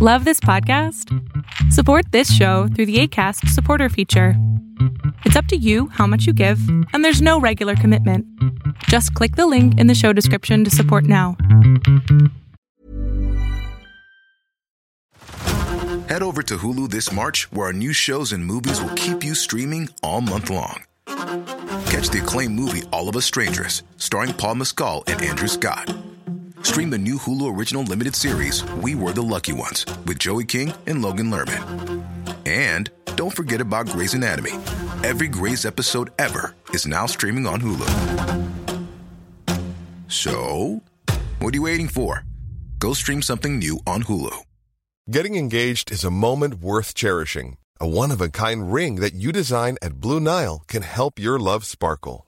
Love this podcast? Support this show through the ACAST supporter feature. It's up to you how much you give, and there's no regular commitment. Just click the link in the show description to support now. Head over to Hulu this March, where our new shows and movies will keep you streaming all month long. Catch the acclaimed movie All of Us Strangers, starring Paul Mescal and Andrew Scott. Stream the new Hulu original limited series We Were the Lucky Ones with Joey King and Logan Lerman. And don't forget about Grey's Anatomy. Every Grey's episode ever is now streaming on Hulu. So, what are you waiting for? Go stream something new on Hulu. Getting engaged is a moment worth cherishing. A one of a kind ring that you design at Blue Nile can help your love sparkle.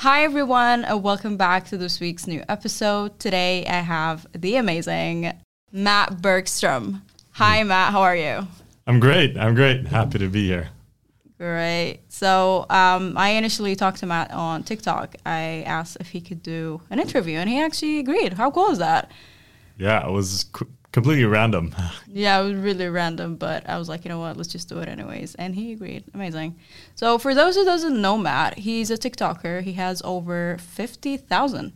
Hi, everyone, and welcome back to this week's new episode. Today I have the amazing Matt Bergstrom. Hi, Matt, how are you? I'm great. I'm great. Happy to be here. Great. So, um, I initially talked to Matt on TikTok. I asked if he could do an interview, and he actually agreed. How cool is that? Yeah, it was completely random. Yeah, it was really random, but I was like, you know what, let's just do it anyways. And he agreed. Amazing. So for those who doesn't know Matt, he's a TikToker. He has over 50,000.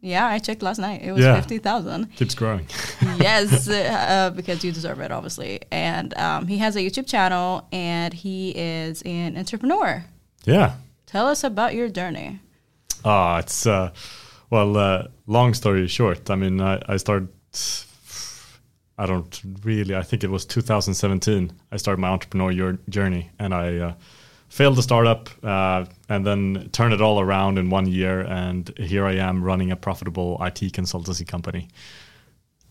Yeah, I checked last night. It was Yeah. 50,000. Keeps growing. yes, uh, because you deserve it, obviously. And um, he has a YouTube channel and he is an entrepreneur. yeah. Tell us about your journey. Ah, it's uh, well. Uh, long story short, I mean, I, I started. I don't really. I think it was 2017. I started my entrepreneurial journey, and I uh, failed the startup, uh, and then turned it all around in one year. And here I am running a profitable IT consultancy company.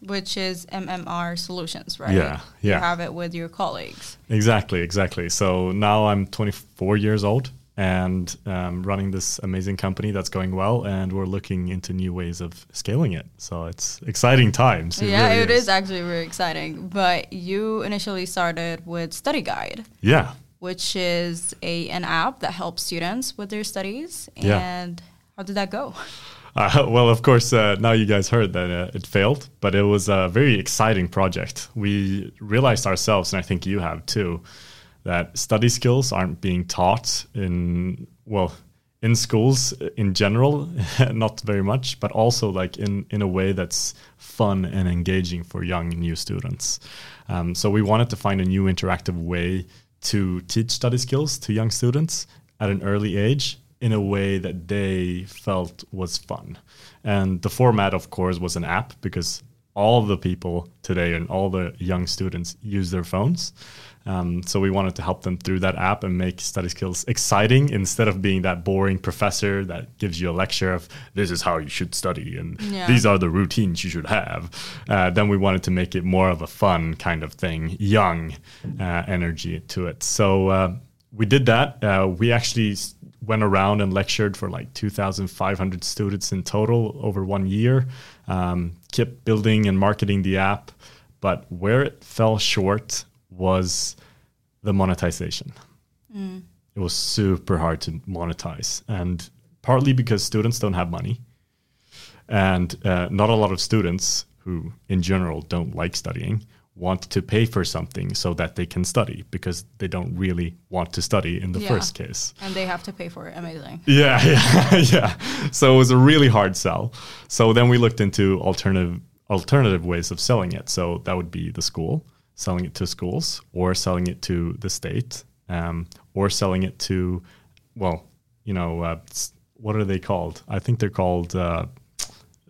Which is MMR Solutions, right? Yeah, You yeah. have it with your colleagues. Exactly, exactly. So now I'm 24 years old and um, running this amazing company that's going well, and we're looking into new ways of scaling it. So it's exciting times. yeah, really it is actually very exciting. But you initially started with Study Guide, Yeah, which is a an app that helps students with their studies. Yeah. And how did that go? Uh, well, of course, uh, now you guys heard that uh, it failed, but it was a very exciting project. We realized ourselves, and I think you have too, that study skills aren't being taught in, well, in schools in general, not very much, but also like in, in a way that's fun and engaging for young new students. Um, so we wanted to find a new interactive way to teach study skills to young students at an early age in a way that they felt was fun. And the format, of course, was an app because all the people today and all the young students use their phones. Um, so we wanted to help them through that app and make study skills exciting instead of being that boring professor that gives you a lecture of this is how you should study and Yeah. these are the routines you should have. Uh, then we wanted to make it more of a fun kind of thing, young uh, energy to it. So uh, we did that. Uh, we actually went around and lectured for like 2,500 students in total over one year. Um, kept building and marketing the app, but where it fell short was the monetization. It was super hard to monetize, and partly because students don't have money, and uh, not a lot of students who, in general, don't like studying want to pay for something so that they can study because they don't really want to study in the Yeah. first case. And they have to pay for it. Amazing. Yeah, yeah, yeah. So it was a really hard sell. So then we looked into alternative alternative ways of selling it. So that would be the school selling it to schools, or selling it to the state, um, or selling it to, well, you know, uh, what are they called? I think they're called uh,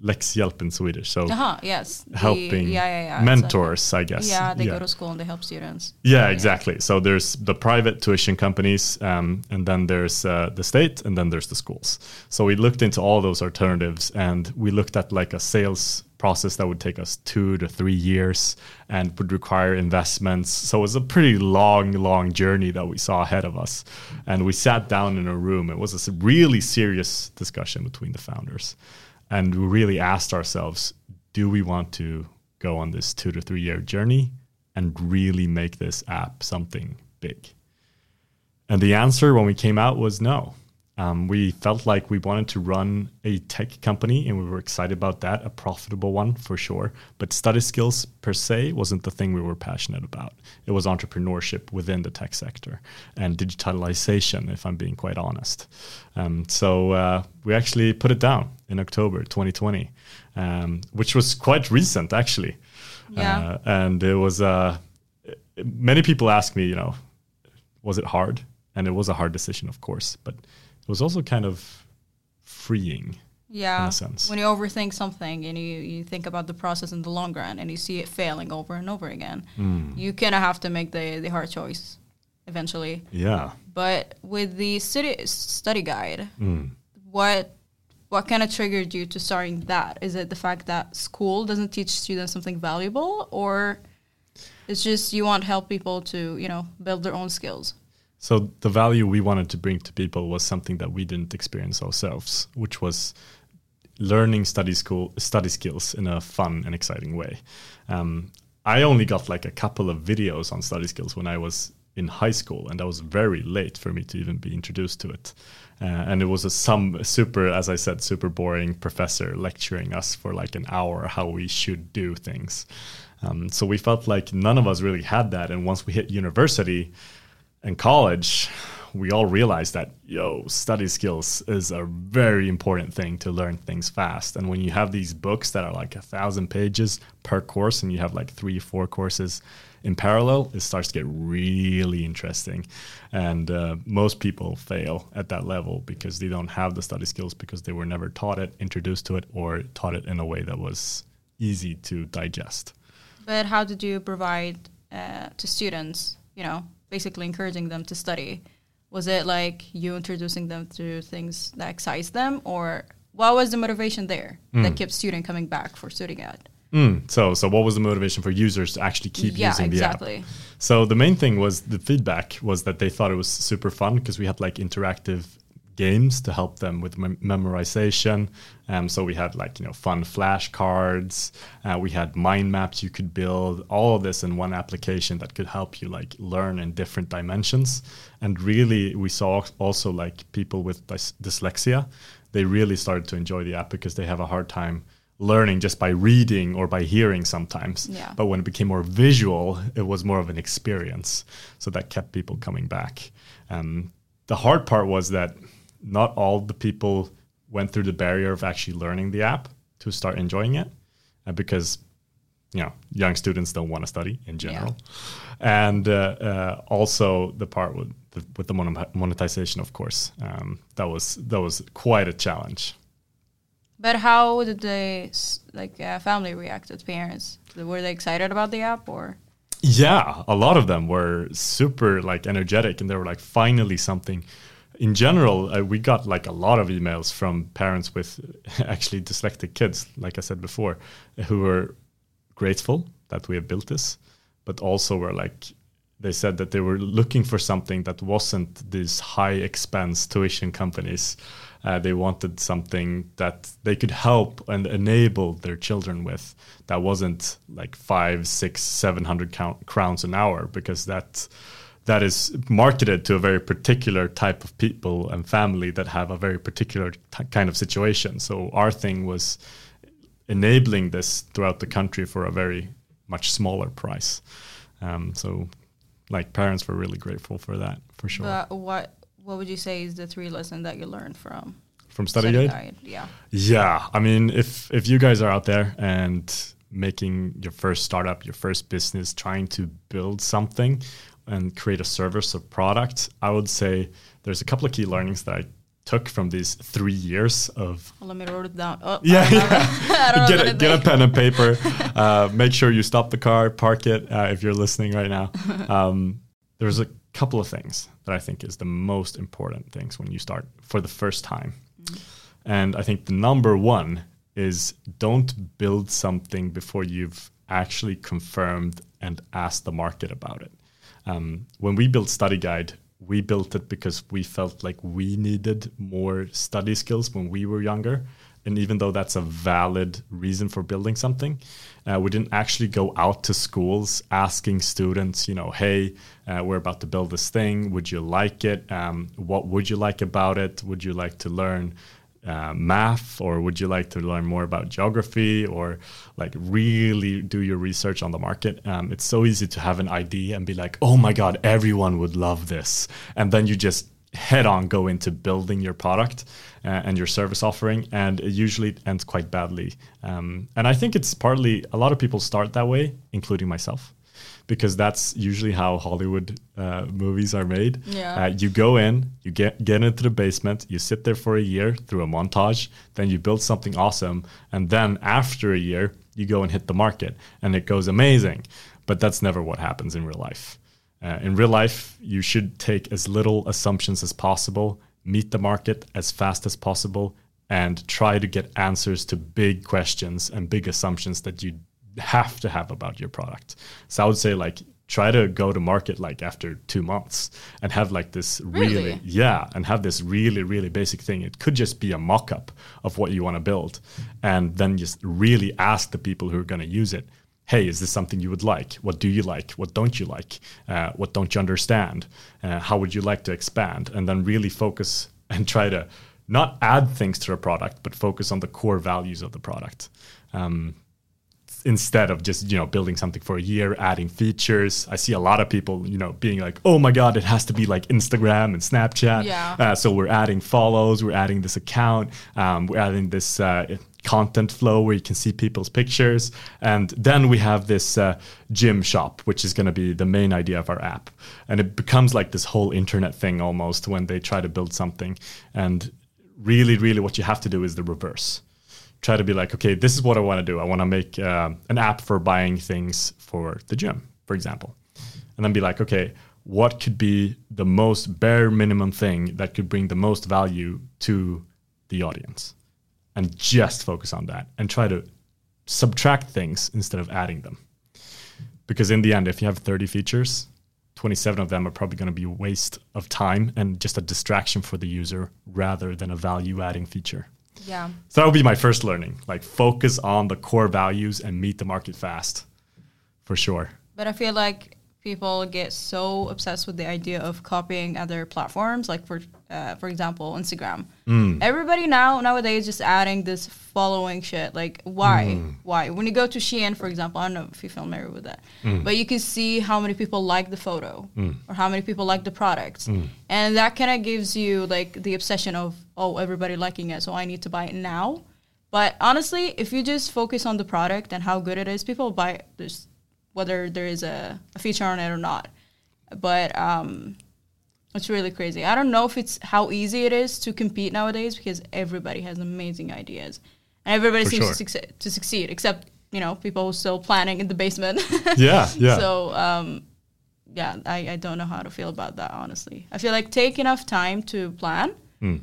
Läxhjälp in Swedish. So yes. The- helping yeah, yeah, yeah. It's mentors, I guess. yeah, they go to school and they help students. Yeah, exactly. So there's the private tuition companies, um, and then there's uh, the state, and then there's the schools. So we looked into all those alternatives, and we looked at like a sales process that would take us two to three years and would require investments. So it was a pretty long, long journey that we saw ahead of us. And we sat down in a room. It was a really serious discussion between the founders. And we really asked ourselves do we want to go on this two to three year journey and really make this app something big? And the answer when we came out was no. Um, we felt like we wanted to run a tech company and we were excited about that, a profitable one for sure. But study skills per se wasn't the thing we were passionate about. It was entrepreneurship within the tech sector and digitalization, if I'm being quite honest. Um, so uh, we actually put it down in October 2020, um, which was quite recent actually. Yeah. Uh, and it was, uh, many people ask me, you know, was it hard? And it was a hard decision, of course. But it was also kind of freeing yeah in a sense. when you overthink something and you, you think about the process in the long run and you see it failing over and over again Hmm. you kind of have to make the, the hard choice eventually yeah. but with the study, study guide Hmm. what what kind of triggered you to starting that is it the fact that school doesn't teach students something valuable or it's just you want to help people to you know build their own skills So the value we wanted to bring to people was something that we didn't experience ourselves, which was learning study school study skills in a fun and exciting way. Um, I only got like a couple of videos on study skills when I was in high school, and that was very late for me to even be introduced to it. Uh, and it was a some super, as I said, super boring professor lecturing us for like an hour how we should do things. Um, so we felt like none of us really had that. And once we hit university, in college, we all realized that yo, study skills is a very important thing to learn things fast. And when you have these books that are like a thousand pages per course, and you have like three, four courses in parallel, it starts to get really interesting. And uh, most people fail at that level because they don't have the study skills because they were never taught it, introduced to it, or taught it in a way that was easy to digest. But how did you provide uh, to students, you know, basically encouraging them to study? Was it like you introducing them to things that excites them, or what was the motivation there that kept student coming back for studying at? Mm, so, so what was the motivation for users to actually keep Yeah, using exactly. the app? So the main thing was the feedback was that they thought it was super fun because we had like interactive games to help them with mem- memorization. Um, so we had like you know fun flashcards. Uh, we had mind maps you could build. All of this in one application that could help you like learn in different dimensions. And really, we saw also like people with dys- dyslexia. They really started to enjoy the app because they have a hard time learning just by reading or by hearing sometimes. Yeah. But when it became more visual, it was more of an experience. So that kept people coming back. Um, the hard part was that not all the people went through the barrier of actually learning the app to start enjoying it uh, because you know young students don't want to study in general and uh, uh, also the part with the, with the monetization of course um, that was that was quite a challenge But how did they s- like uh, family react as parents? Were they excited about the app or? Yeah, a lot of them were super like energetic, and they were like, finally something. In general, uh, we got like a lot of emails from parents with actually dyslexic kids, like I said before, who were grateful that we have built this, but also were like, they said that they were looking for something that wasn't these high expense tuition companies. Uh, they wanted something that they could help and enable their children with that wasn't like five, six, seven hundred crowns an hour because that that is marketed to a very particular type of people and family that have a very particular t- kind of situation. So our thing was enabling this throughout the country for a very much smaller price. Um, so, like parents were really grateful for that for sure. But what what would you say is the three lessons that you learned from From study, guide? Yeah. Yeah, I mean, if if you guys are out there and making your first startup, your first business, trying to build something and create a service or product, I would say there's a couple of key learnings that I took from these three years of Well, let me write it down. Oh, yeah, I don't know. I don't know get a, get a pen and paper. Uh, make sure you stop the car, park it uh, if you're listening right now. Um, there's a couple of things that I think is the most important things when you start for the first time, Mm-hmm. and I think the number one is don't build something before you've actually confirmed and asked the market about it. Um, when we built Study Guide, we built it because we felt like we needed more study skills when we were younger. And even though that's a valid reason for building something, uh, we didn't actually go out to schools asking students, you know, hey, uh, we're about to build this thing. Would you like it? Um, what would you like about it? Would you like to learn uh, math or would you like to learn more about geography or like really do your research on the market? Um, it's so easy to have an idea and be like oh my god everyone would love this. And then you just head on go into building your product uh, and your service offering and it usually ends quite badly. Um, and i think it's partly a lot of people start that way including myself because that's usually how Hollywood uh, movies are made. Yeah. Uh, you go in, you get get into the basement, you sit there for a year through a montage, then you build something awesome, and then after a year, you go and hit the market, and it goes amazing. But that's never what happens in real life. Uh, in real life, you should take as little assumptions as possible, meet the market as fast as possible, and try to get answers to big questions and big assumptions that you have to have about your product. So I would say like try to go to market like after two months and have like this really, Really? yeah and have this really really basic thing. It could just be a mock-up of what you want to build and then just really ask the people who are going to use it hey is this something you would like? What do you like? What don't you like? Uh, what don't you understand? Uh, how would you like to expand? And then really focus and try to not add things to a product but focus on the core values of the product. Um, instead of just you know building something for a year adding features. I see a lot of people you know being like oh my god it has to be like instagram and snapchat. Yeah. uh, so we're adding follows we're adding this account um, we're adding this uh, content flow where you can see people's pictures. And then we have this uh, gym shop which is going to be the main idea of our app. And it becomes like this whole internet thing almost when they try to build something. And really really what you have to do is the reverse try to be like, okay, this is what I want to do. I want to make uh, an app for buying things for the gym, for example. And then be like, okay, what could be the most bare minimum thing that could bring the most value to the audience? And just focus on that and try to subtract things instead of adding them. Because in the end, if you have 30 features, 27 of them are probably going to be a waste of time and just a distraction for the user rather than a value adding feature. Yeah. So that would be my first learning. Like focus on the core values and meet the market fast, for sure. But I feel like people get so obsessed with the idea of copying other platforms, like for uh, for example, Instagram. Mm. Everybody now nowadays just adding this following shit. Like why? Mm. Why? When you go to Shein, for example, I don't know if you're familiar with that, mm. but you can see how many people like the photo or how many people like the products, and that kind of gives you like the obsession of oh everybody liking it, so I need to buy it now. But honestly, if you just focus on the product and how good it is, people buy it. There's whether there is a, a feature on it or not. But um, it's really crazy. I don't know if it's how easy it is to compete nowadays because everybody has amazing ideas and everybody For seems sure. to, succeed, to succeed, except you know people still planning in the basement. Yeah, yeah. So um, yeah, I, I don't know how to feel about that honestly. I feel like take enough time to plan. Hmm.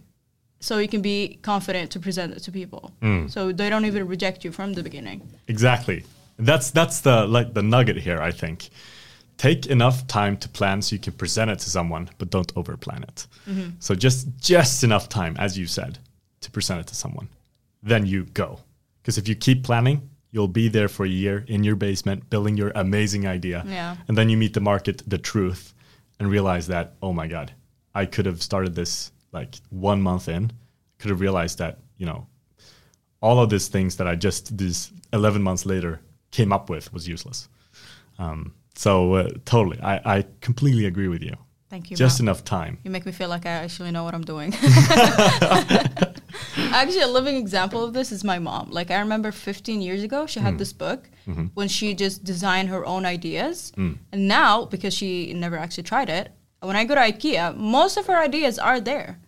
So you can be confident to present it to people, Hmm. so they don't even reject you from the beginning. Exactly. That's that's the like the nugget here, I think. Take enough time to plan so you can present it to someone, but don't overplan it. Mm-hmm. So just just enough time, as you said, to present it to someone. Then you go. Because if you keep planning, you'll be there for a year in your basement building your amazing idea. Yeah. And then you meet the market, the truth, and realize that, oh my God, I could have started this like one month in, could have realized that, you know, all of these things that I just these 11 months later came up with was useless. Um, so uh, totally, I, I completely agree with you. Thank you. Just Matt. enough time. You make me feel like I actually know what I'm doing. actually, a living example of this is my mom. Like, I remember 15 years ago, she had this book when she just designed her own ideas. And now, because she never actually tried it, when I go to IKEA, most of her ideas are there.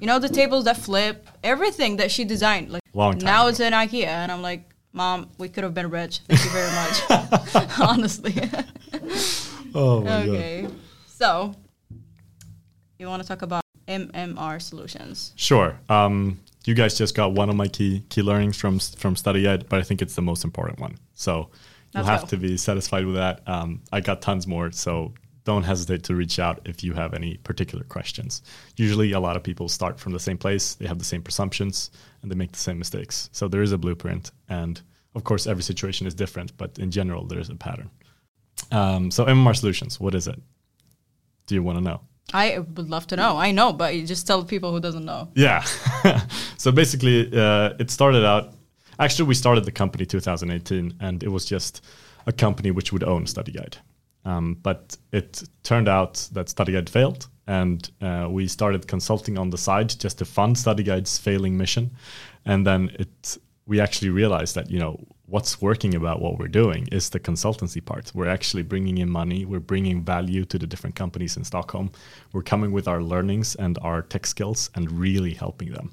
You know, the tables that flip, everything that she designed. Like, now ago. it's in IKEA. And I'm like, Mom, we could have been rich. Thank you very much. Honestly. Oh my okay. So, you want to talk about MMR solutions? Sure. Um, you guys just got one of my key key learnings from from study guide, but I think it's the most important one. So you'll Let's have go. to be satisfied with that. Um, I got tons more, so don't hesitate to reach out if you have any particular questions. Usually, a lot of people start from the same place, they have the same presumptions, and they make the same mistakes. So there is a blueprint, and of course, every situation is different, but in general, there is a pattern. Um, so MMR Solutions, what is it? Do you want to know? I would love to know. I know, but you just tell people who doesn't know. Yeah. so basically, uh, it started out. Actually, we started the company 2018, and it was just a company which would own Study Guide. Um, but it turned out that Study Guide failed, and uh, we started consulting on the side just to fund Study Guide's failing mission. And then it, we actually realized that you know what's working about what we're doing is the consultancy part. We're actually bringing in money. We're bringing value to the different companies in Stockholm. We're coming with our learnings and our tech skills and really helping them.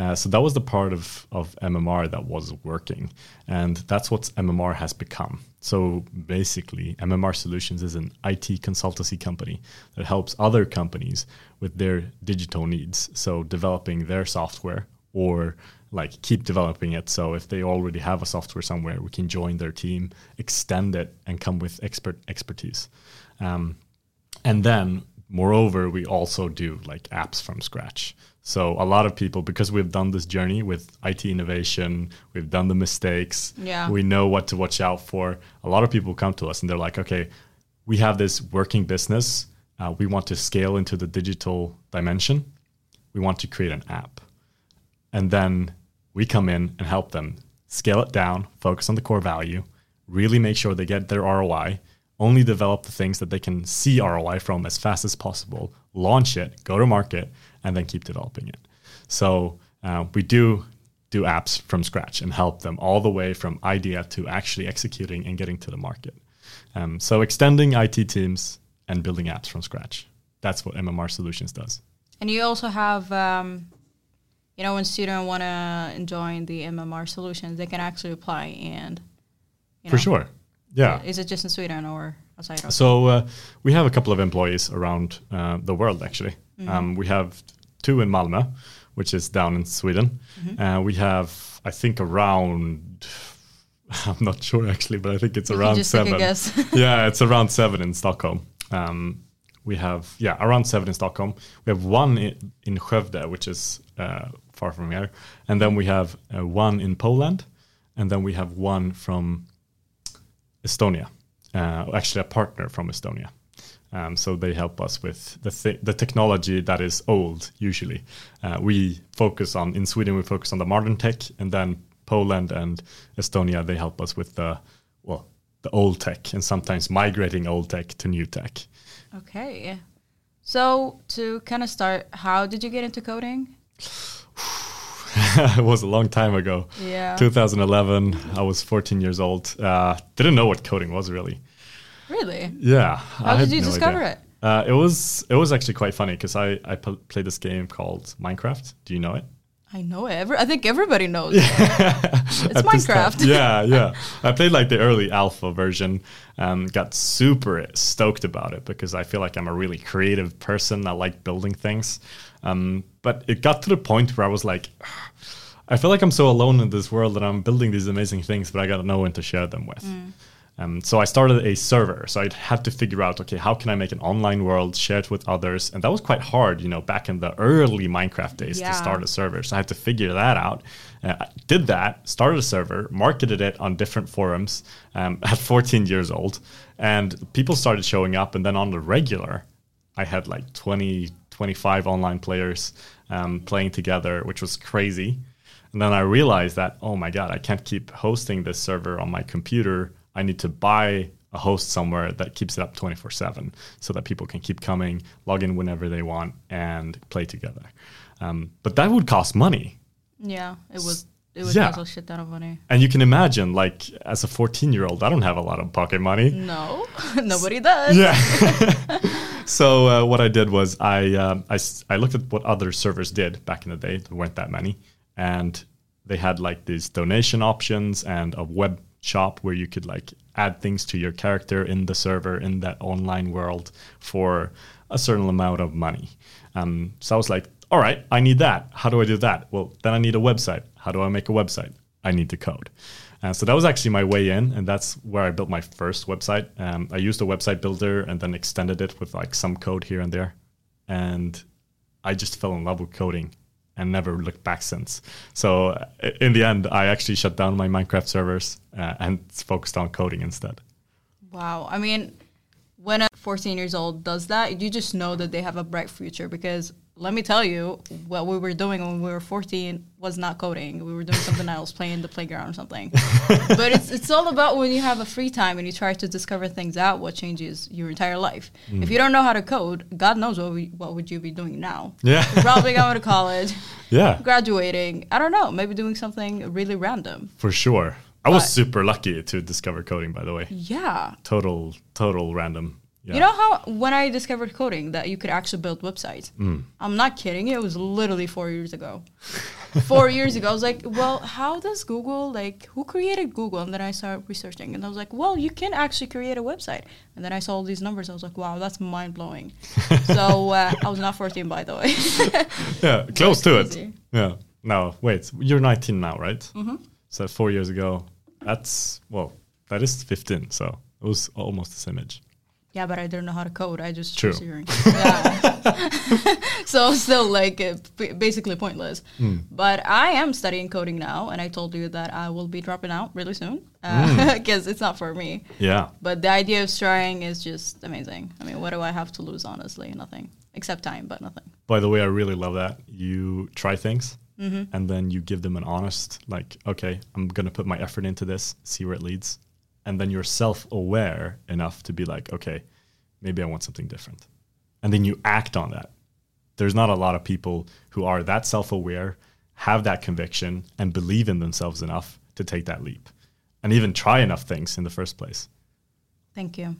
Uh, so that was the part of, of MMR that was working. And that's what MMR has become. So basically, MMR Solutions is an IT consultancy company that helps other companies with their digital needs. So developing their software or like keep developing it. So if they already have a software somewhere, we can join their team, extend it, and come with expert expertise. Um, and then, moreover, we also do like apps from scratch. So a lot of people, because we've done this journey with IT innovation, we've done the mistakes, Yeah. we know what to watch out for. A lot of people come to us and they're like, okay, we have this working business. Uh, we want to scale into the digital dimension. We want to create an app and then we come in and help them scale it down, focus on the core value, really make sure they get their ROI, only develop the things that they can see ROI from as fast as possible, launch it, go to market, and then keep developing it. So uh, we do do apps from scratch and help them all the way from idea to actually executing and getting to the market. Um, so extending IT teams and building apps from scratch. That's what MMR Solutions does. And you also have, um, you know, when students want to join the MMR solutions, they can actually apply and. You For sure. Yeah. Is it just in Sweden or outside? of So uh, we have a couple of employees around uh, the world. Actually, um, we have two in Malmö, which is down in Sweden. Uh, we have, I think, around. I'm not sure actually, but I think it's You around just take a seven. guess. yeah, it's around seven in Stockholm. Um, we have yeah around seven in Stockholm. We have one in, in Skövde, which is uh, far from here, and then we have uh, one in Poland, and then we have one from Estonia. Uh, actually, a partner from Estonia. Um, so they help us with the th- the technology that is old. Usually, uh, we focus on in Sweden. We focus on the modern tech, and then Poland and Estonia they help us with the well the old tech, and sometimes migrating old tech to new tech. Okay. So to kind of start, how did you get into coding? it was a long time ago. Yeah. 2011. I was 14 years old. Uh, didn't know what coding was really. Really? Yeah. How I did you no discover idea. it? Uh, it was it was actually quite funny because I I pl- played this game called Minecraft. Do you know it? I know it. Every, I think everybody knows. Yeah. it's At this time. Minecraft. yeah, yeah. I played like the early alpha version. Um, got super stoked about it because I feel like I'm a really creative person. I like building things. Um, but it got to the point where I was like, I feel like I'm so alone in this world that I'm building these amazing things, but I got no one to share them with. Um, so I started a server. So I had to figure out, okay, how can I make an online world, share it with others? And that was quite hard, you know, back in the early Minecraft days Yeah. to start a server. So I had to figure that out. Uh, I did that, started a server, marketed it on different forums um, at 14 years old. And people started showing up. And then on the regular, I had like 20, 25 online players um, playing together, which was crazy. And then I realized that, oh my God, I can't keep hosting this server on my computer. I need to buy a host somewhere that keeps it up 24 7 so that people can keep coming, log in whenever they want, and play together. Um, but that would cost money. Yeah, it was. It was Yeah. also shit ton of money. And you can imagine, like, as a 14 year old, I don't have a lot of pocket money. No, nobody does. Yeah. so uh, what I did was I, um, I I looked at what other servers did back in the day. There weren't that many, and they had like these donation options and a web shop where you could like add things to your character in the server in that online world for a certain amount of money. Um, so I was like, all right, I need that. How do I do that? Well, then I need a website. How do I make a website? I need to code. And so that was actually my way in, and that's where I built my first website. Um, I used a website builder and then extended it with like some code here and there, and I just fell in love with coding and never looked back since. So uh, in the end, I actually shut down my Minecraft servers uh, and focused on coding instead. Wow. I mean, when a 14 years old does that, you just know that they have a bright future because let me tell you, what we were doing when we were 14 was not coding. We were doing something else, playing the playground or something. but it's it's all about when you have a free time and you try to discover things out, what changes your entire life. If mm. you don't know how to code, God knows what we, what would you be doing now? Yeah. You're probably going to college, Yeah, graduating. I don't know, maybe doing something really random. for sure. I was super lucky to discover coding, by the way. Yeah. Total, total random. Yeah. You know how when I discovered coding that you could actually build websites? I'm not kidding. It was literally four years ago. four years ago, I was like, well, how does Google like who created Google? And then I started researching, and I was like, well, you can actually create a website. And then I saw all these numbers. I was like, wow, that's mind blowing. so uh, I was not 14, by the way. yeah, close to it. Yeah. No, wait, you're 19 now, right? Mm-hmm. So four years ago, that's well, that is 15. So it was almost the same age. Yeah, but I don't know how to code. I just True. hearing. Yeah. so still like uh, basically pointless. Hmm. But I am studying coding now, and I told you that I will be dropping out really soon because Hmm. it's not for me. Yeah. But the idea of trying is just amazing. I mean, what do I have to lose? Honestly, nothing except time, but nothing. By the way, I really love that you try things and then you give them an honest, like, okay, I'm gonna put my effort into this, see where it leads, and then you're self-aware enough to be like, okay, maybe I want something different, and then you act on that. There's not a lot of people who are that self-aware, have that conviction, and believe in themselves enough to take that leap, and even try enough things in the first place. Thank you.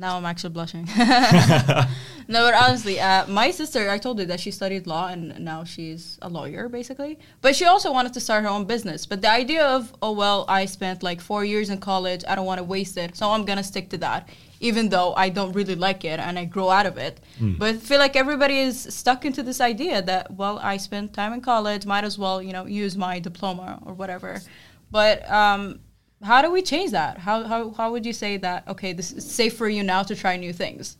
Now I'm actually blushing. no, but honestly, uh, my sister, I told you that she studied law and now she's a lawyer, basically. But she also wanted to start her own business. But the idea of, oh, well, I spent like four years in college, I don't want to waste it, so I'm going to stick to that, even though I don't really like it and I grow out of it. But I feel like everybody is stuck into this idea that, well, I spent time in college, might as well, you know, use my diploma or whatever. But, um, how do we change that? How, how, how would you say that, okay, this is safe for you now to try new things?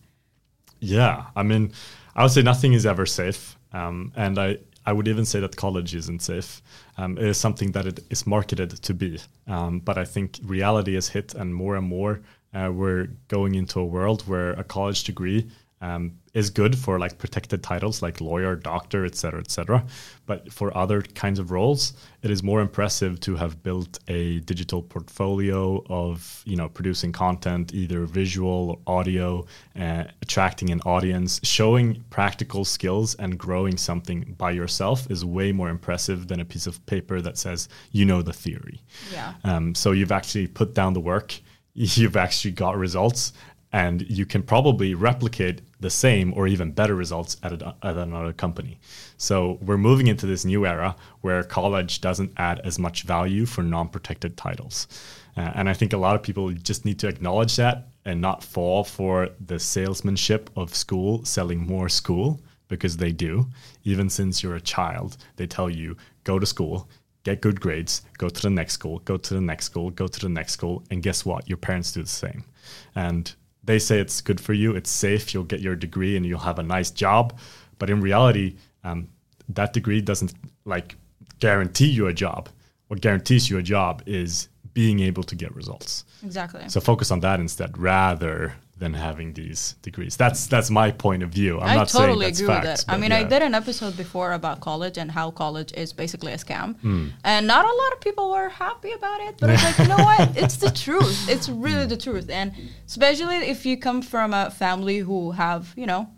Yeah, I mean, I would say nothing is ever safe, um, and I I would even say that college isn't safe. Um, it is something that it is marketed to be, um, but I think reality has hit, and more and more uh, we're going into a world where a college degree um, is good for like protected titles like lawyer, doctor, etc., etc. But for other kinds of roles, it is more impressive to have built a digital portfolio of you know producing content, either visual or audio, uh, attracting an audience, showing practical skills, and growing something by yourself is way more impressive than a piece of paper that says you know the theory. Yeah. Um, so you've actually put down the work, you've actually got results, and you can probably replicate the same or even better results at, a, at another company. So we're moving into this new era where college doesn't add as much value for non-protected titles. Uh, and I think a lot of people just need to acknowledge that and not fall for the salesmanship of school selling more school because they do. Even since you're a child, they tell you go to school, get good grades, go to the next school, go to the next school, go to the next school, and guess what? Your parents do the same. And they say it's good for you, it's safe, you'll get your degree and you'll have a nice job. But in reality, um, that degree doesn't like guarantee you a job. What guarantees you a job is being able to get results. Exactly. So focus on that instead, rather than having these degrees. That's that's my point of view. I'm I not totally saying that's agree facts, with that. I mean, I did an episode before about college and how college is basically a scam. Hmm. And not a lot of people were happy about it, but I was like, you know what? It's the truth. It's really the truth. And especially if you come from a family who have, you know,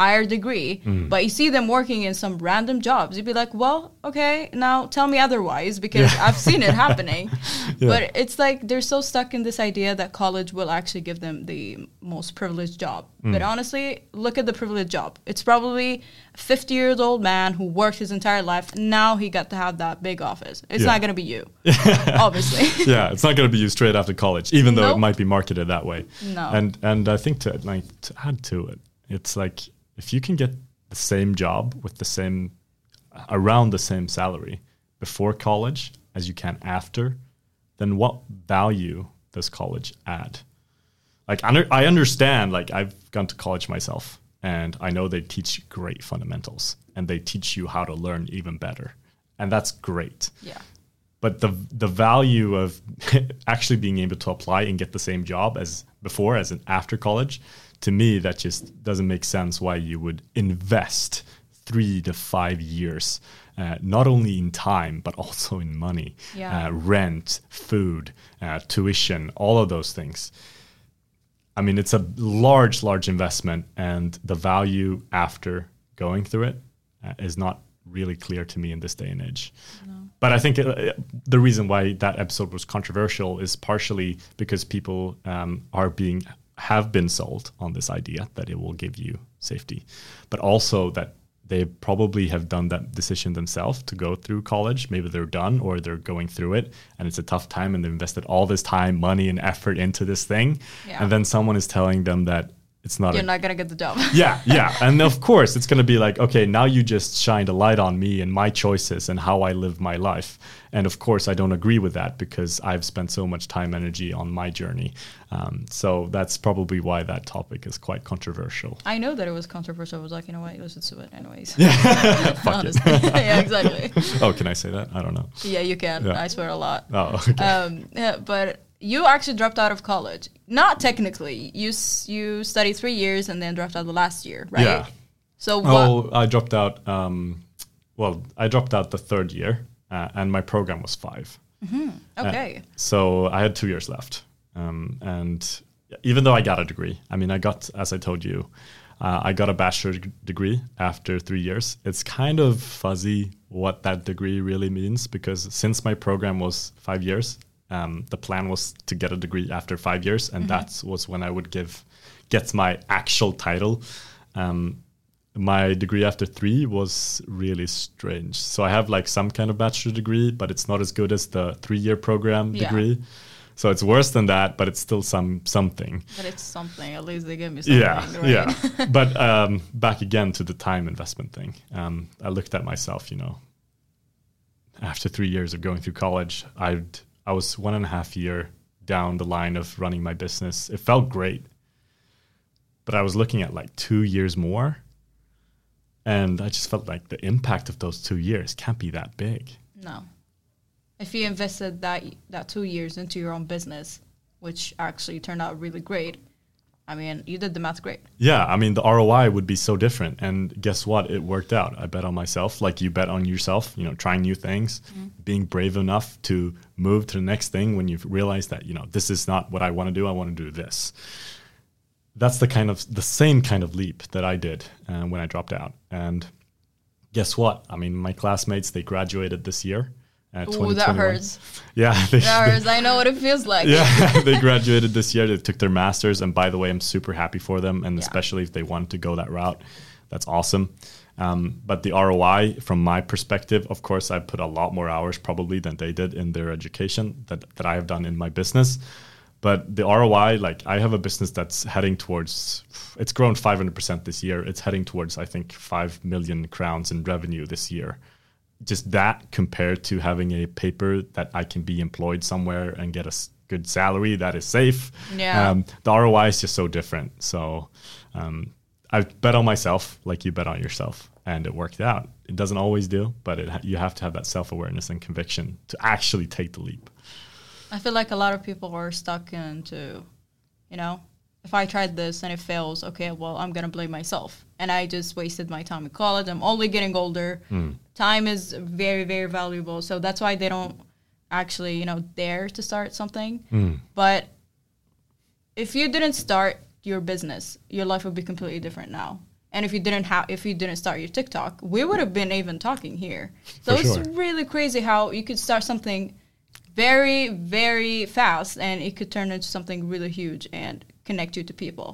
higher degree, Hmm. but you see them working in some random jobs, you'd be like, well, okay, now tell me otherwise because I've seen it happening. But it's like they're so stuck in this idea that college will actually give them the most privileged job. Hmm. But honestly, look at the privileged job. It's probably a 50 years old man who worked his entire life. Now he got to have that big office. It's Yeah. not going to be you, obviously. yeah, it's not going to be you straight after college, even though it might be marketed that way. No. And and I think to like to add to it, it's like if you can get the same job with the same around the same salary before college as you can after, then what value does college add? Like I understand, like I've gone to college myself, and I know they teach great fundamentals, and they teach you how to learn even better, and that's great. Yeah. But the the value of actually being able to apply and get the same job as before as an after college, to me that just doesn't make sense. Why you would invest three to five years, uh, not only in time but also in money, Yeah. uh, rent, food, uh, tuition, all of those things. I mean, it's a large, large investment, and the value after going through it uh, is not really clear to me in this day and age. But I think uh, the reason why that episode was controversial is partially because people um, are being have been sold on this idea that it will give you safety, but also that they probably have done that decision themselves to go through college. Maybe they're done or they're going through it and it's a tough time and they've invested all this time, money, and effort into this thing. Yeah. And then someone is telling them that it's not You're a not gonna get the job. yeah, yeah. And of course, it's going to be like, okay, now you just shined a light on me and my choices and how I live my life. And of course, I don't agree with that because I've spent so much time, energy on my journey. Um, so that's probably why that topic is quite controversial. I know that it was controversial. I was like, you know what, just do it anyways. Fuck it. Yeah, exactly. oh, can I say that? I don't know. Yeah, you can. Yeah. I swear a lot. Oh, okay. Um, yeah, but you actually dropped out of college. Not technically. You you studied three years and then dropped out the last year, right? Yeah. So what? Oh, I dropped out. Um, well, I dropped out the third year, uh, and my program was five. okay. So I had two years left. Um, and even though I got a degree, I mean, I got, as I told you, uh, I got a bachelor degree after three years. It's kind of fuzzy what that degree really means because since my program was five years, um, the plan was to get a degree after five years, and that was when I would give get my actual title. Um, my degree after three was really strange. So I have like some kind of bachelor degree, but it's not as good as the three year program Yeah. degree. So it's worse than that, but it's still some something. But it's something. At least they give me something. Yeah, right? yeah. but um, back again to the time investment thing. Um, I looked at myself, you know, after three years of going through college, I'd I was one and a half year down the line of running my business. It felt great, but I was looking at like two years more, and I just felt like the impact of those two years can't be that big. No. If you invested that that two years into your own business, which actually turned out really great, I mean, you did the math great. Yeah, I mean the ROI would be so different, and guess what? It worked out. I bet on myself, like you bet on yourself. You know, trying new things, being brave enough to move to the next thing when you realize that you know this is not what I want to do. I want to do this. That's the kind of the same kind of leap that I did uh, when I dropped out. And guess what? I mean, my classmates they graduated this year. Uh, Ooh, that hurts. Yeah, they, That hurts. I know what it feels like. yeah, they graduated this year. They took their masters, and by the way, I'm super happy for them, and Yeah. especially if they want to go that route, that's awesome. Um, but the ROI, from my perspective, of course, I put a lot more hours probably than they did in their education that that I have done in my business. But the ROI, like I have a business that's heading towards, it's grown 500% this year. It's heading towards, I think, 5 million crowns in revenue this year just that compared to having a paper that I can be employed somewhere and get a good salary that is safe. Yeah. Um, the ROI is just so different. So um, I bet on myself like you bet on yourself, and it worked out. It doesn't always do, but it, ha- you have to have that self awareness and conviction to actually take the leap. I feel like a lot of people are stuck into, you know, if I tried this and it fails, okay, well, I'm gonna blame myself. And I just wasted my time in college. I'm only getting older. Hmm. Time is very, very valuable. So that's why they don't actually, you know, dare to start something. Hmm. But if you didn't start your business, your life would be completely different now. And if you didn't have, if you didn't start your TikTok, we would have been even talking here. So For it's sure. really crazy how you could start something very, very fast, and it could turn into something really huge and connect you to people.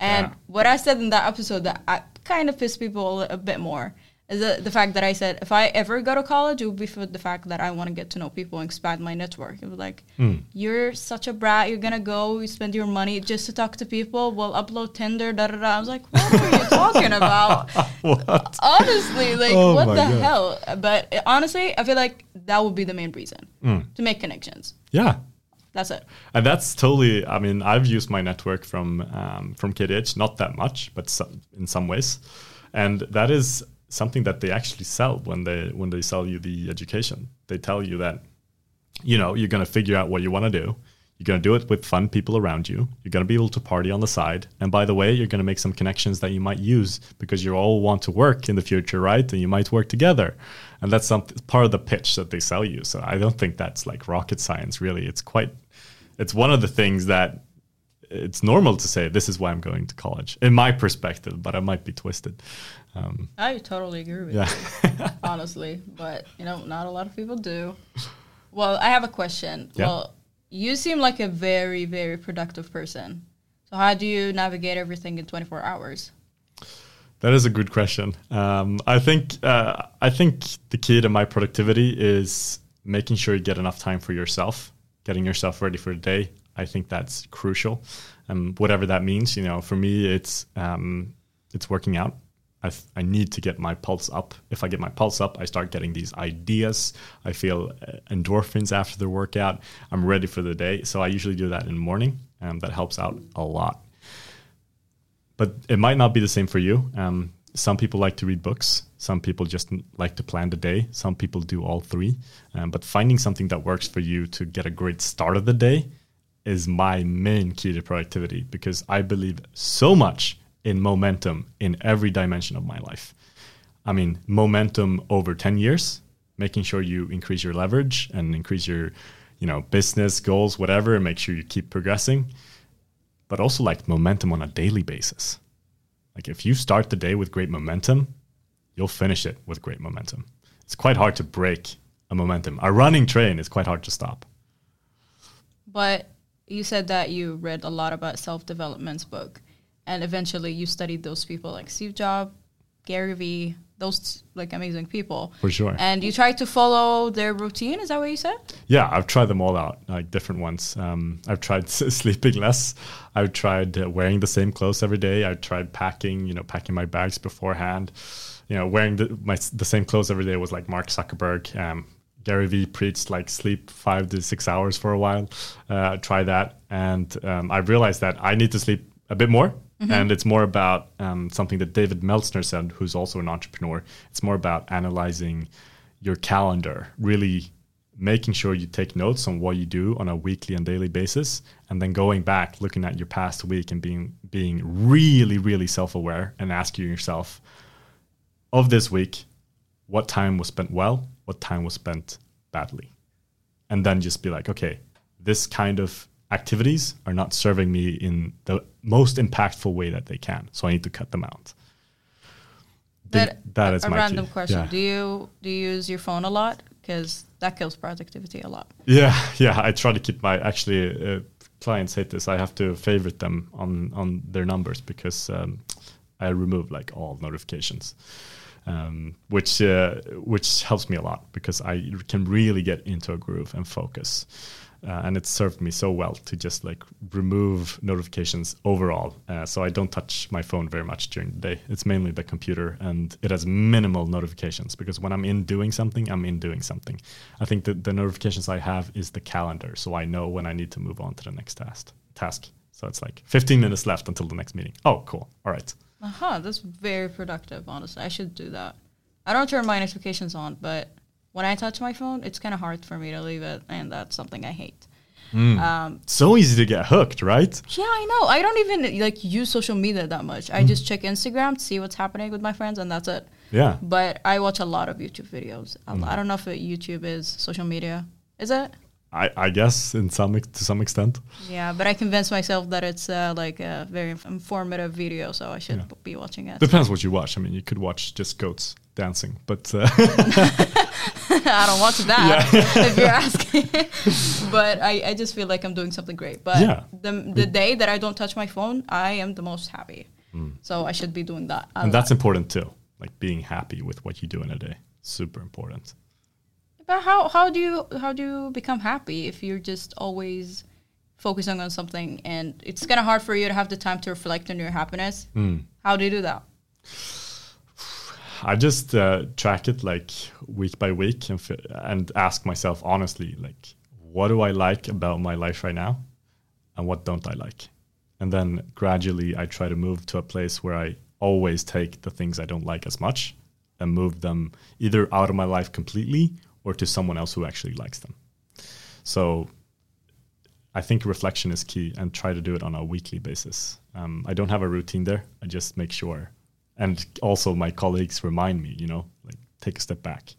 And Yeah. what I said in that episode that I kind of pissed people a, a bit more. is the, the fact that I said if I ever go to college, it would be for the fact that I want to get to know people and expand my network. It was like, Hmm. you're such a brat. You're gonna go, you spend your money just to talk to people. We'll upload Tinder. Da da da. I was like, what are you talking about? what? honestly, like Oh what the God. hell? But uh, honestly, I feel like that would be the main reason Hmm. to make connections. Yeah. That's it. And that's totally. I mean, I've used my network from um, from KTH, not that much, but some, in some ways, and that is something that they actually sell when they when they sell you the education. They tell you that, you know, you're going to figure out what you want to do. You're going to do it with fun people around you. You're going to be able to party on the side. And by the way, you're going to make some connections that you might use because you all want to work in the future, right? And you might work together. And that's some part of the pitch that they sell you. So I don't think that's like rocket science, really. It's quite, it's one of the things that it's normal to say, this is why I'm going to college, in my perspective, but I might be twisted. Um, I totally agree with yeah. you, honestly. But you know, not a lot of people do. Well, I have a question. Yeah. Well, you seem like a very, very productive person. So how do you navigate everything in 24 hours? That is a good question. Um, I think uh, I think the key to my productivity is making sure you get enough time for yourself, getting yourself ready for the day. I think that's crucial, um, whatever that means. You know, for me, it's um, it's working out. I, th- I need to get my pulse up. If I get my pulse up, I start getting these ideas. I feel uh, endorphins after the workout. I'm ready for the day. So I usually do that in the morning, and that helps out a lot but it might not be the same for you. Um, some people like to read books. Some people just like to plan the day. Some people do all three. Um, but finding something that works for you to get a great start of the day is my main key to productivity because I believe so much in momentum in every dimension of my life. I mean, momentum over 10 years, making sure you increase your leverage and increase your, you know, business goals, whatever, and make sure you keep progressing but also like momentum on a daily basis. Like if you start the day with great momentum, you'll finish it with great momentum. It's quite hard to break a momentum. A running train is quite hard to stop. But you said that you read a lot about self-development's book, and eventually you studied those people like Steve Jobs, Gary Vee, those like amazing people. For sure. And you try to follow their routine. Is that what you said? Yeah, I've tried them all out, like different ones. Um, I've tried sleeping less. I've tried uh, wearing the same clothes every day. I've tried packing, you know, packing my bags beforehand. You know, wearing the, my, the same clothes every day was like Mark Zuckerberg. Um, Gary Vee preached like sleep five to six hours for a while. Uh, try that, and um, I realized that I need to sleep a bit more. And it's more about um, something that David Meltzer said, who's also an entrepreneur. It's more about analyzing your calendar, really making sure you take notes on what you do on a weekly and daily basis, and then going back, looking at your past week and being being really, really self-aware and asking yourself, of this week, what time was spent well, what time was spent badly, and then just be like, okay, this kind of activities are not serving me in the most impactful way that they can, so I need to cut them out. That a, is a my random key. question. Yeah. Do you do you use your phone a lot? Because that kills productivity a lot. Yeah, yeah. I try to keep my actually uh, clients hate this. I have to favorite them on on their numbers because um, I remove like all notifications, um, which uh, which helps me a lot because I can really get into a groove and focus. Uh, and it served me so well to just like remove notifications overall. Uh, so I don't touch my phone very much during the day. It's mainly the computer and it has minimal notifications because when I'm in doing something, I'm in doing something. I think that the notifications I have is the calendar. So I know when I need to move on to the next task. task. So it's like 15 minutes left until the next meeting. Oh, cool. All right. Aha, Uh-huh, that's very productive. Honestly, I should do that. I don't turn my notifications on, but when I touch my phone, it's kind of hard for me to leave it, and that's something I hate. Um, So easy to get hooked, right? yeah, I know. I don't even like use social media that much. I just check Instagram to see what's happening with my friends, and that's it. Yeah. But I watch a lot of YouTube videos. Lo- I don't know if YouTube is social media. Is it? I, I guess in some to some extent. Yeah, but I convinced myself that it's uh, like a very informative video, so I should b- be watching it. Depends what you watch. I mean, you could watch just goats dancing, but uh, I don't watch that if you're asking. but I, I just feel like I'm doing something great. But Yeah. the the day that I don't touch my phone, I am the most happy. Mm. So I should be doing that. and that's lot. important too. like being happy with what you do in a day. Super important. But how how do you how do you become happy if you're just always focusing on something and it's kind of hard for you to have the time to reflect on your happiness? Mm. How do you do that? I just uh, track it like week by week and f- and ask myself honestly, like, what do I like about my life right now, and what don't I like, and then gradually I try to move to a place where I always take the things I don't like as much and move them either out of my life completely or to someone else who actually likes them. So I think reflection is key and try to do it on a weekly basis. Um, I don't have a routine there. I just make sure. And also, my colleagues remind me, you know, like take a step back.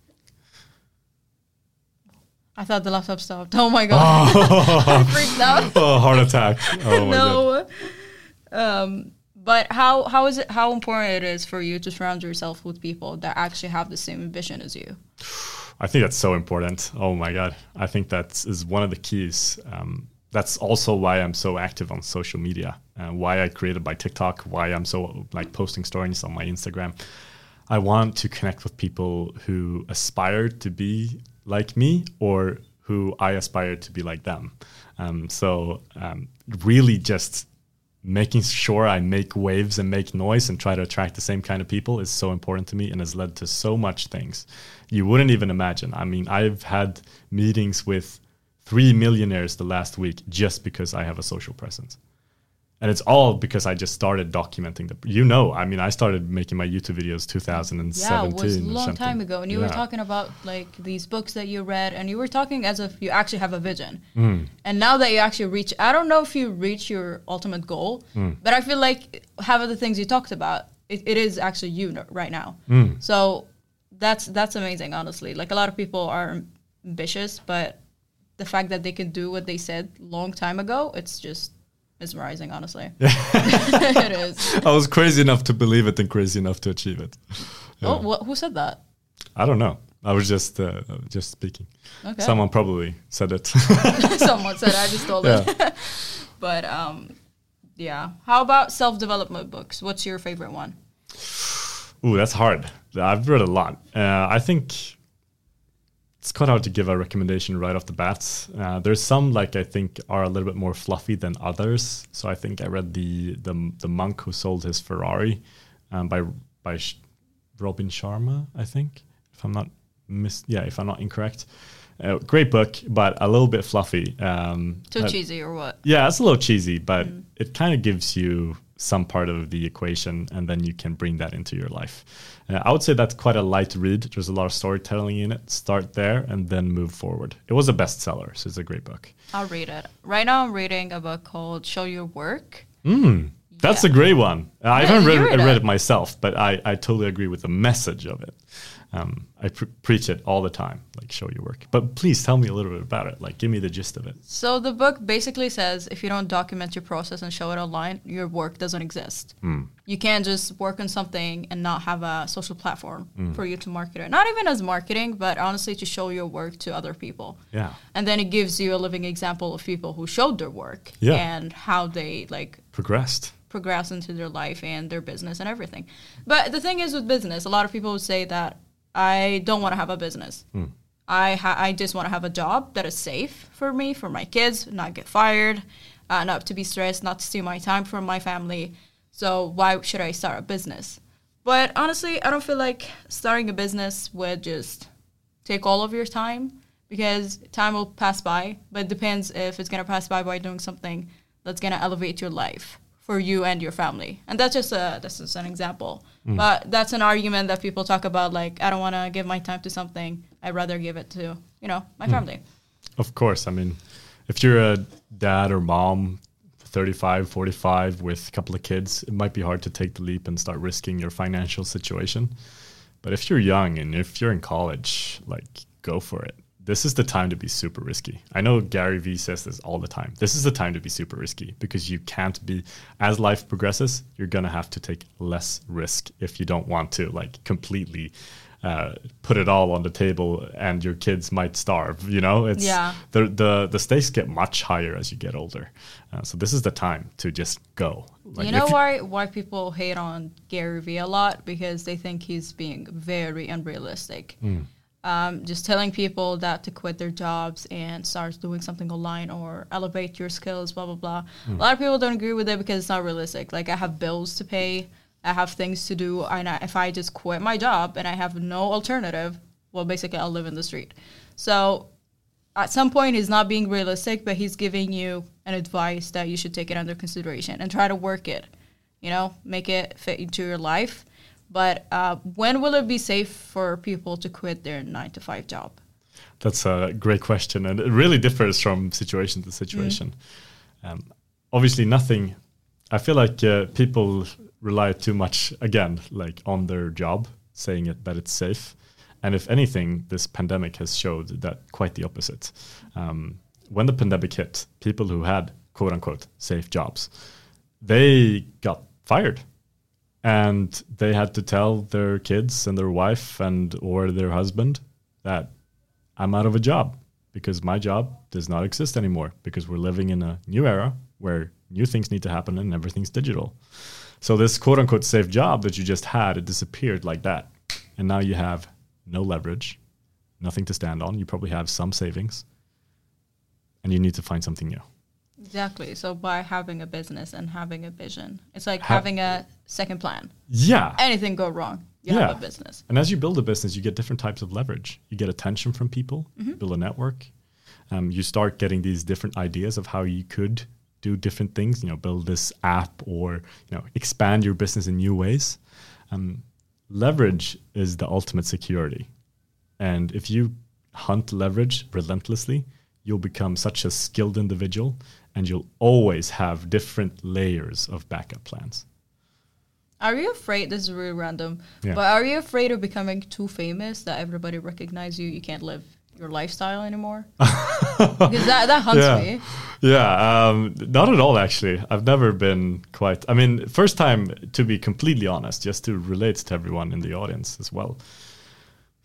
I thought the laptop stopped. Oh my god, I freaked out. Oh, heart attack. Oh, no. Um, but how how is it how important it is for you to surround yourself with people that actually have the same vision as you? I think that's so important. Oh my god, I think that is one of the keys. Um, that's also why I'm so active on social media, uh, why I created my TikTok, why I'm so like posting stories on my Instagram. I want to connect with people who aspire to be like me or who I aspire to be like them. Um, so um, really just making sure I make waves and make noise and try to attract the same kind of people is so important to me and has led to so much things you wouldn't even imagine. I mean, I've had meetings with three millionaires the last week just because I have a social presence. And it's all because I just started documenting the. You know, I mean, I started making my YouTube videos 2017. Yeah, it was a long time ago, and you were talking about like these books that you read, and you were talking as if you actually have a vision. Mm. And now that you actually reach, I don't know if you reach your ultimate goal, Mm. but I feel like half of the things you talked about, it, it is actually you no- right now. Mm. So that's that's amazing, honestly. Like a lot of people are ambitious, but the fact that they can do what they said long time ago, it's just mesmerizing, honestly. it is. I was crazy enough to believe it and crazy enough to achieve it. Oh, what, who said that? I don't know. I was just uh, just speaking. Okay. Someone probably said it. Someone said I just told it. but um, yeah. How about self development books? What's your favorite one? Ooh, that's hard. I've read a lot. Uh, I think it's quite hard to give a recommendation right off the bat. Uh, there's some like I think are a little bit more fluffy than others. So I think I read the the, the monk who sold his Ferrari um, by by Sh- Robin Sharma. I think if I'm not mis yeah if I'm not incorrect. Uh, great book, but a little bit fluffy. Um, Too uh, cheesy or what? yeah, it's a little cheesy, but it kind of gives you some part of the equation, and then you can bring that into your life. Uh, I would say that's quite a light read. There's a lot of storytelling in it. Start there and then move forward. It was a bestseller, so it's a great book. I'll read it. Right now, I'm reading a book called Show Your Work. Mm, that's a great one. I Yeah, haven't read, read read it. it myself, but I, I totally agree with the message of it. Um, I pr- preach it all the time, like show your work. But please tell me a little bit about it. Like, give me the gist of it. So the book basically says if you don't document your process and show it online, your work doesn't exist. You can't just work on something and not have a social platform for you to market it. Not even as marketing, but honestly to show your work to other people. Yeah. And then it gives you a living example of people who showed their work Yeah. and how they like Progressed. progress into their life and their business and everything. But the thing is with business, a lot of people would say that I don't want to have a business. I ha- I just want to have a job that is safe for me, for my kids, not get fired, uh, not to be stressed, not to steal my time from my family. So why should I start a business? But honestly, I don't feel like starting a business would just take all of your time because time will pass by. But it depends if it's gonna pass by by doing something that's gonna elevate your life for you and your family. And that's just a that's just an example. Mm. But that's an argument that people talk about. Like I don't want to give my time to something. I'd rather give it to you know my mm. family. Of course. I mean, if you're a dad or mom, 35, 45, with a couple of kids, it might be hard to take the leap and start risking your financial situation. But if you're young and if you're in college, like, go for it. This is the time to be super risky. I know Gary Vee says this all the time. This is the time to be super risky because you can't be, as life progresses, you're going to have to take less risk if you don't want to, like, completely uh, put it all on the table and your kids might starve. You know, it's Yeah. the the the stakes get much higher as you get older. Uh, so this is the time to just go. Like, you know why why people hate on Gary Vee a lot because they think he's being very unrealistic. Hmm. Um, just telling people that to quit their jobs and start doing something online or elevate your skills, blah blah blah. Hmm. A lot of people don't agree with it because it's not realistic. Like I have bills to pay, I have things to do, and I, if I just quit my job and I have no alternative, well, basically I'll live in the street. So at some point he's not being realistic, but he's giving you an advice that you should take it under consideration and try to work it. You know, make it fit into your life. But uh, when will it be safe for people to quit their nine to five job? That's a great question, and it really differs from situation to situation. Um, obviously, nothing. I feel like uh, people rely too much again, like on their job, saying it that it's safe. And if anything, this pandemic has showed that quite the opposite. Um, when the pandemic hit, people who had quote unquote safe jobs, they got fired and they had to tell their kids and their wife and or their husband that I'm out of a job because my job does not exist anymore because we're living in a new era where new things need to happen and everything's digital. So this quote unquote safe job that you just had, it disappeared like that. And now you have no leverage, nothing to stand on. You probably have some savings and you need to find something new. Exactly. So by having a business and having a vision, it's like Ha- having a second plan. Yeah. Anything go wrong, you Yeah. have a business. And as you build a business, you get different types of leverage. You get attention from people, you build a network. Um, you start getting these different ideas of how you could do different things. You know, build this app or you know expand your business in new ways. Um, leverage is the ultimate security, and if you hunt leverage relentlessly, you'll become such a skilled individual, and you'll always have different layers of backup plans. Are you afraid? This is really random, Yeah. but are you afraid of becoming too famous that everybody recognize you? You can't live your lifestyle anymore. because that that hunts yeah. me. Yeah, um, not at all. Actually, I've never been quite. I mean, first time to be completely honest, just to relate to everyone in the audience as well.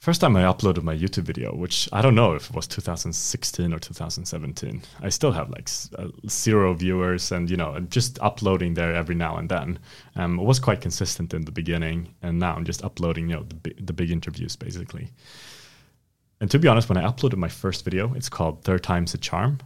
First time I uploaded my YouTube video, which I don't know if it was 2016 or 2017. I still have like uh, zero viewers, and you know, I'm just uploading there every now and then. Um, it was quite consistent in the beginning, and now I'm just uploading, you know, the the big interviews basically. And to be honest, when I uploaded my first video, it's called Third Time's a Charm.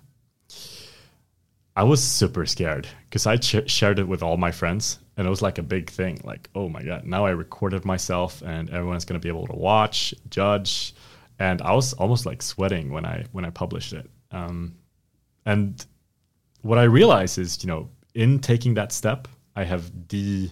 I was super scared because I ch- shared it with all my friends, and it was like a big thing. Like, oh my god, now I recorded myself, and everyone's gonna be able to watch, judge, and I was almost like sweating when I when I published it. Um, and what I realized is, you know, in taking that step, I have de,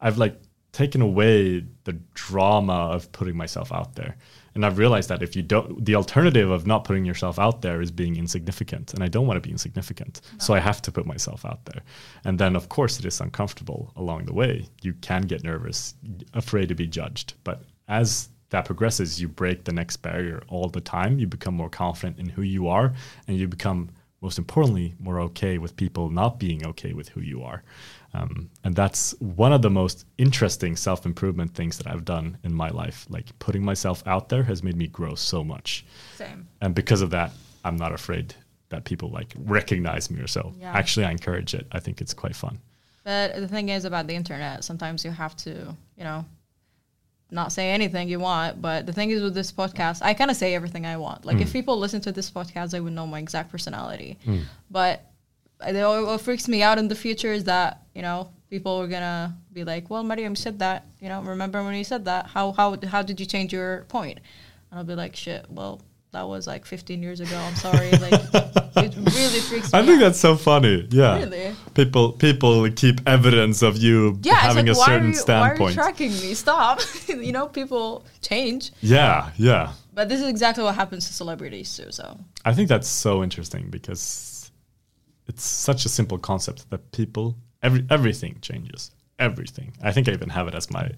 I've like taken away the drama of putting myself out there. And I've realized that if you don't, the alternative of not putting yourself out there is being insignificant. And I don't want to be insignificant. So I have to put myself out there. And then, of course, it is uncomfortable along the way. You can get nervous, afraid to be judged. But as that progresses, you break the next barrier all the time. You become more confident in who you are, and you become, most importantly, more okay with people not being okay with who you are. Um, and that's one of the most interesting self improvement things that I've done in my life. Like putting myself out there has made me grow so much. Same. And because of that, I'm not afraid that people like recognize me or so. Yeah. Actually, I encourage it. I think it's quite fun. But the thing is about the internet, sometimes you have to, you know, not say anything you want. But the thing is with this podcast, I kind of say everything I want. Like if mm. people listen to this podcast, they would know my exact personality. Mm. But uh, I- what what freaks me out in the future is that you know people are gonna be like, "Well, Mariam said that. You know, remember when you said that? How how how did you change your point?" And I'll be like, "Shit. Well." That was like 15 years ago. I'm sorry. Like, it really freaks me I think out. that's so funny. Yeah. Really? People people keep evidence of you yeah, having a like, why certain you, standpoint. Why are you tracking me? Stop. you know, people change. yeah, yeah. But this is exactly what happens to celebrities too. So I think that's so interesting because it's such a simple concept that people every everything changes. Everything. I think I even have it as my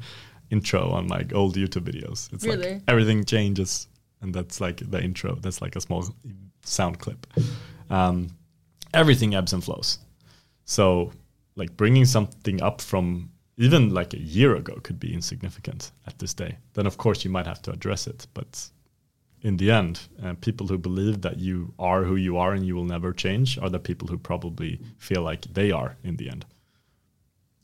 intro on my old YouTube videos. It's Really? like everything changes, and that's like the intro. That's like a small sound clip. Um, everything ebbs and flows. So, like bringing something up from even like a year ago could be insignificant at this day. Then of course you might have to address it, but in the end, uh, people who believe that you are who you are and you will never change are the people who probably feel like they are in the end.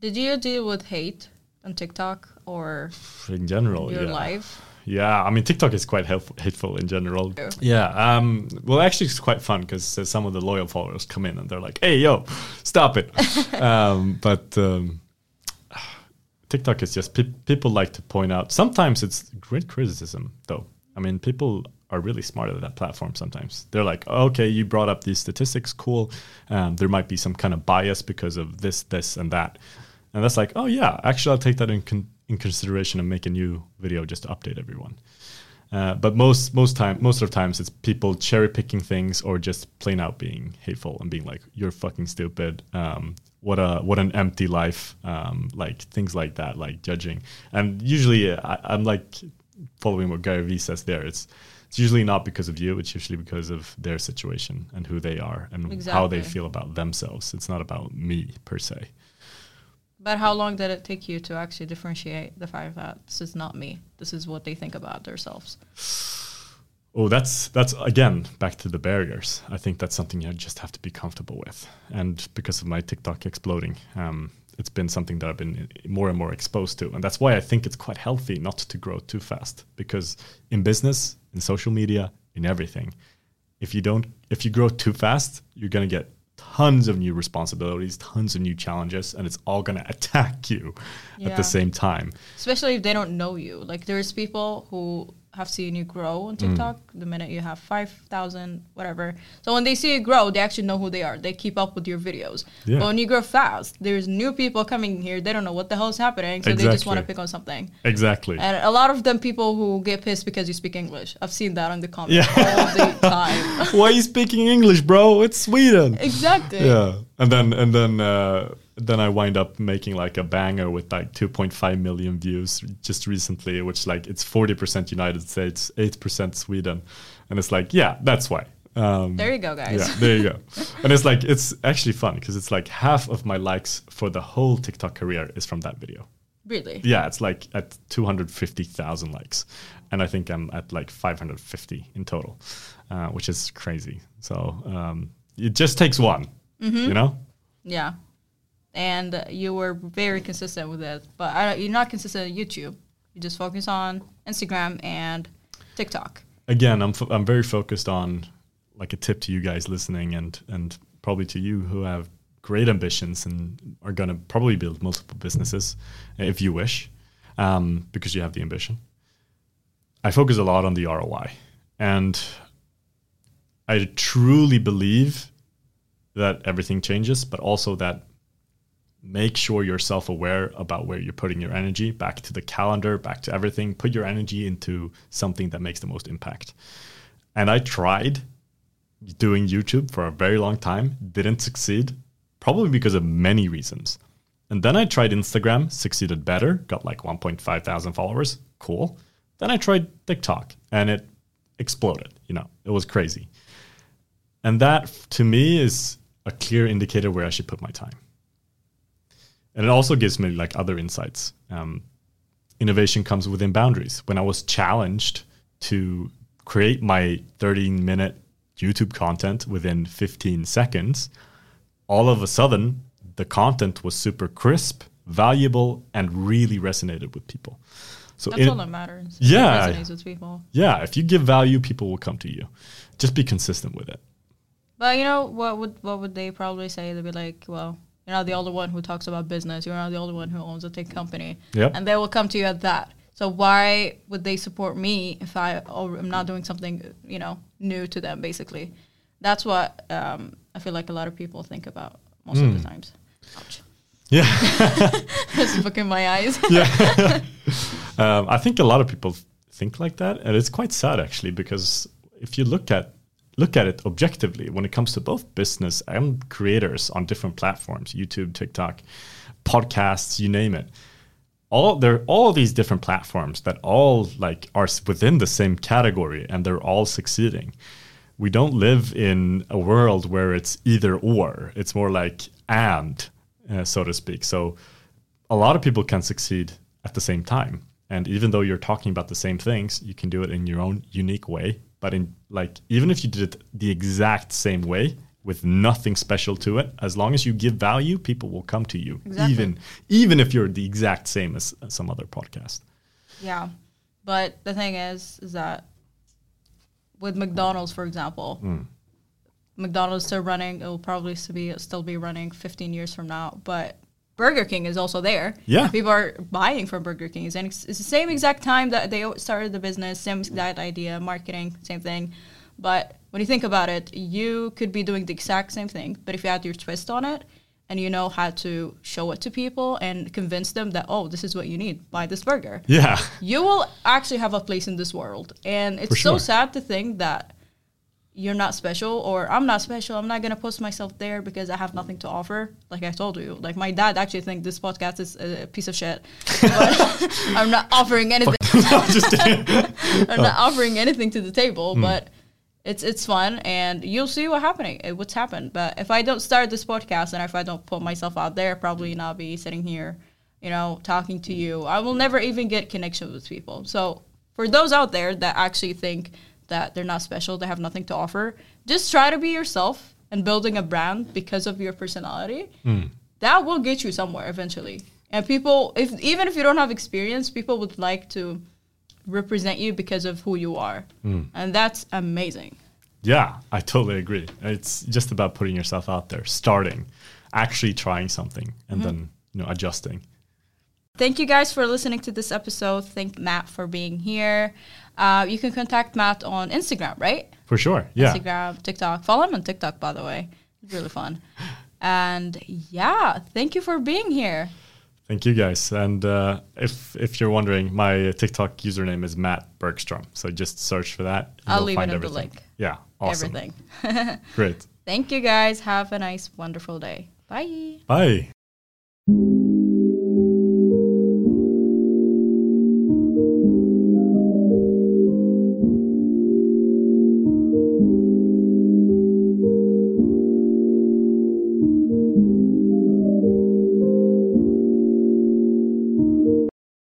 Did you deal with hate on TikTok or In general, your yeah. life? Yeah, I mean TikTok is quite helpful, hateful in general. True. Yeah, um, well, actually, it's quite fun because uh, some of the loyal followers come in and they're like, "Hey, yo, stop it!" um, but um, TikTok is just pe- people like to point out. Sometimes it's great criticism, though. I mean, people are really smart at that platform. Sometimes they're like, "Okay, you brought up these statistics, cool. Um, there might be some kind of bias because of this, this, and that." And that's like, "Oh yeah, actually, I'll take that in con- in consideration and make a new video just to update everyone." Uh, but most most time most of the times it's people cherry picking things or just plain out being hateful and being like you're fucking stupid. Um, what a what an empty life. Um, like things like that like judging. And usually I, I'm like following what Gary Vee says there. It's it's usually not because of you. It's usually because of their situation and who they are and how they feel about themselves. It's not about me per se But how long did it take you to actually differentiate the fact that this is not me? This is what they think about themselves. Oh, that's that's again back to the barriers. I think that's something you just have to be comfortable with. And because of my TikTok exploding, um, it's been something that I've been more and more exposed to, and that's why I think it's quite healthy not to grow too fast. Because in business, in social media, in everything, if you don't, if you grow too fast, you're gonna get tons of new responsibilities, tons of new challenges, and it's all gonna attack you at the same time. Especially if they don't know you. Like there's people who have seen you grow on TikTok the minute you have 5,000, whatever. So when they see you grow, they actually know who they are. They keep up with your videos. Yeah. But when you grow fast, there's new people coming here. They don't know what the hell is happening. So they just want to pick on something. Exactly. And a lot of them people who get pissed because you speak English. I've seen that on the comments Yeah. all the time. Why are you speaking English, bro? It's Sweden. exactly. yeah and then and then uh, then i wind up making like a banger with like 2.5 million views just recently which like it's 40% united states 8% sweden. And it's like yeah that's why. Um, There you go, guys. yeah there you go. And it's like it's actually fun because it's like half of my likes for the whole tiktok career is from that video. Really? yeah it's like at 250000 likes. And i think i'm at like 550 in total uh, which is crazy. So um, it just takes one you know? Yeah. And you were very consistent with it, but I, you're not consistent on YouTube. You just focus on Instagram and TikTok. again i'm, fo- I'm very focused on like a tip to you guys listening and and probably to you who have great ambitions and are going to probably build multiple businesses uh, if you wish um, because you have the ambition i focus a lot on the roi and i truly believe that everything changes but also that make sure you're self-aware about where you're putting your energy back to the calendar back to everything. Put your energy into something that makes the most impact. And i tried doing youtube for a very long time didn't succeed probably because of many reasons. And then i tried instagram succeeded better got like 1.5 thousand followers. Cool. Then i tried tiktok and it exploded you know it was crazy. And that to me is a clear indicator where i should put my time and it also gives me like other insights. Um, innovation comes within boundaries. When I was challenged to create my 13 minute YouTube content within 15 seconds, all of a sudden the content was super crisp, valuable, and really resonated with people. So That's in- all that matters. Yeah. It resonates with people. yeah, if you give value, people will come to you. Just be consistent with it. But you know what would what would they probably say? They'd be like, "Well, you're not the only one who talks about business. You're not the only one who owns a tech company." Yep. And they will come to you at that. So why would they support me if I am not doing something you know new to them? Basically, that's what um, I feel like a lot of people think about most of Hmm. the times. Ouch! Yeah. Just look in my eyes. yeah. um, I think a lot of people think like that, and it's quite sad actually because if you look at look at it objectively, when it comes to both business and creators on different platforms, YouTube, TikTok, podcasts, you name it, all there are all these different platforms that all like are within the same category, and they're all succeeding. We don't live in a world where it's either or. It's more like and, uh, so to speak. So a lot of people can succeed at the same time. And even though you're talking about the same things, you can do it in your own unique way. But in like even if you did it the exact same way with nothing special to it, as long as you give value, people will come to you. Exactly. Even even if you're the exact same as, as some other podcast. Yeah, but the thing is, is that with McDonald's, for example, Hmm. McDonald's still running. It will probably still be still be running 15 years from now. But Burger King is also there. Yeah. people are buying from Burger King. And it's, it's the same exact time that they started the business, same exact idea, marketing, same thing. But when you think about it, you could be doing the exact same thing, but if you add your twist on it, and you know how to show it to people and convince them that oh, this is what you need, buy this burger Yeah. you will actually have a place in this world. And it's so sad to think that you're not special or I'm not special. I'm not going to post myself there because I have nothing to offer. Like I told you, like my dad actually think this podcast is a piece of shit. I'm not offering anything. I'm just kidding. I'm not offering anything to the table, Hmm. but it's it's fun and you'll see what happening uh, what's happened. But if I don't start this podcast and if I don't put myself out there, probably not be sitting here, you know, talking to you. I will never even get connection with people. So for those out there that actually think that they're not special, they have nothing to offer, just try to be yourself and building a brand because of your personality. Hmm. That will get you somewhere eventually. And people, if even if you don't have experience, people would like to represent you because of who you are. Hmm. And that's amazing. Yeah, I totally agree. It's just about putting yourself out there, starting, actually trying something, and mm-hmm. then you know adjusting. Thank you guys for listening to this episode. Thank Matt for being here. Uh, you can contact Matt on Instagram, right? For sure. Yeah. Instagram, TikTok. Follow him on TikTok, by the way. It's really fun. And yeah, thank you for being here. Thank you guys. And uh, if if you're wondering, my TikTok username is Matt Bergstrom. So just search for that. I'll leave it in the link. Yeah. Awesome. Everything. Great. Thank you guys. Have a nice, wonderful day. Bye. Bye.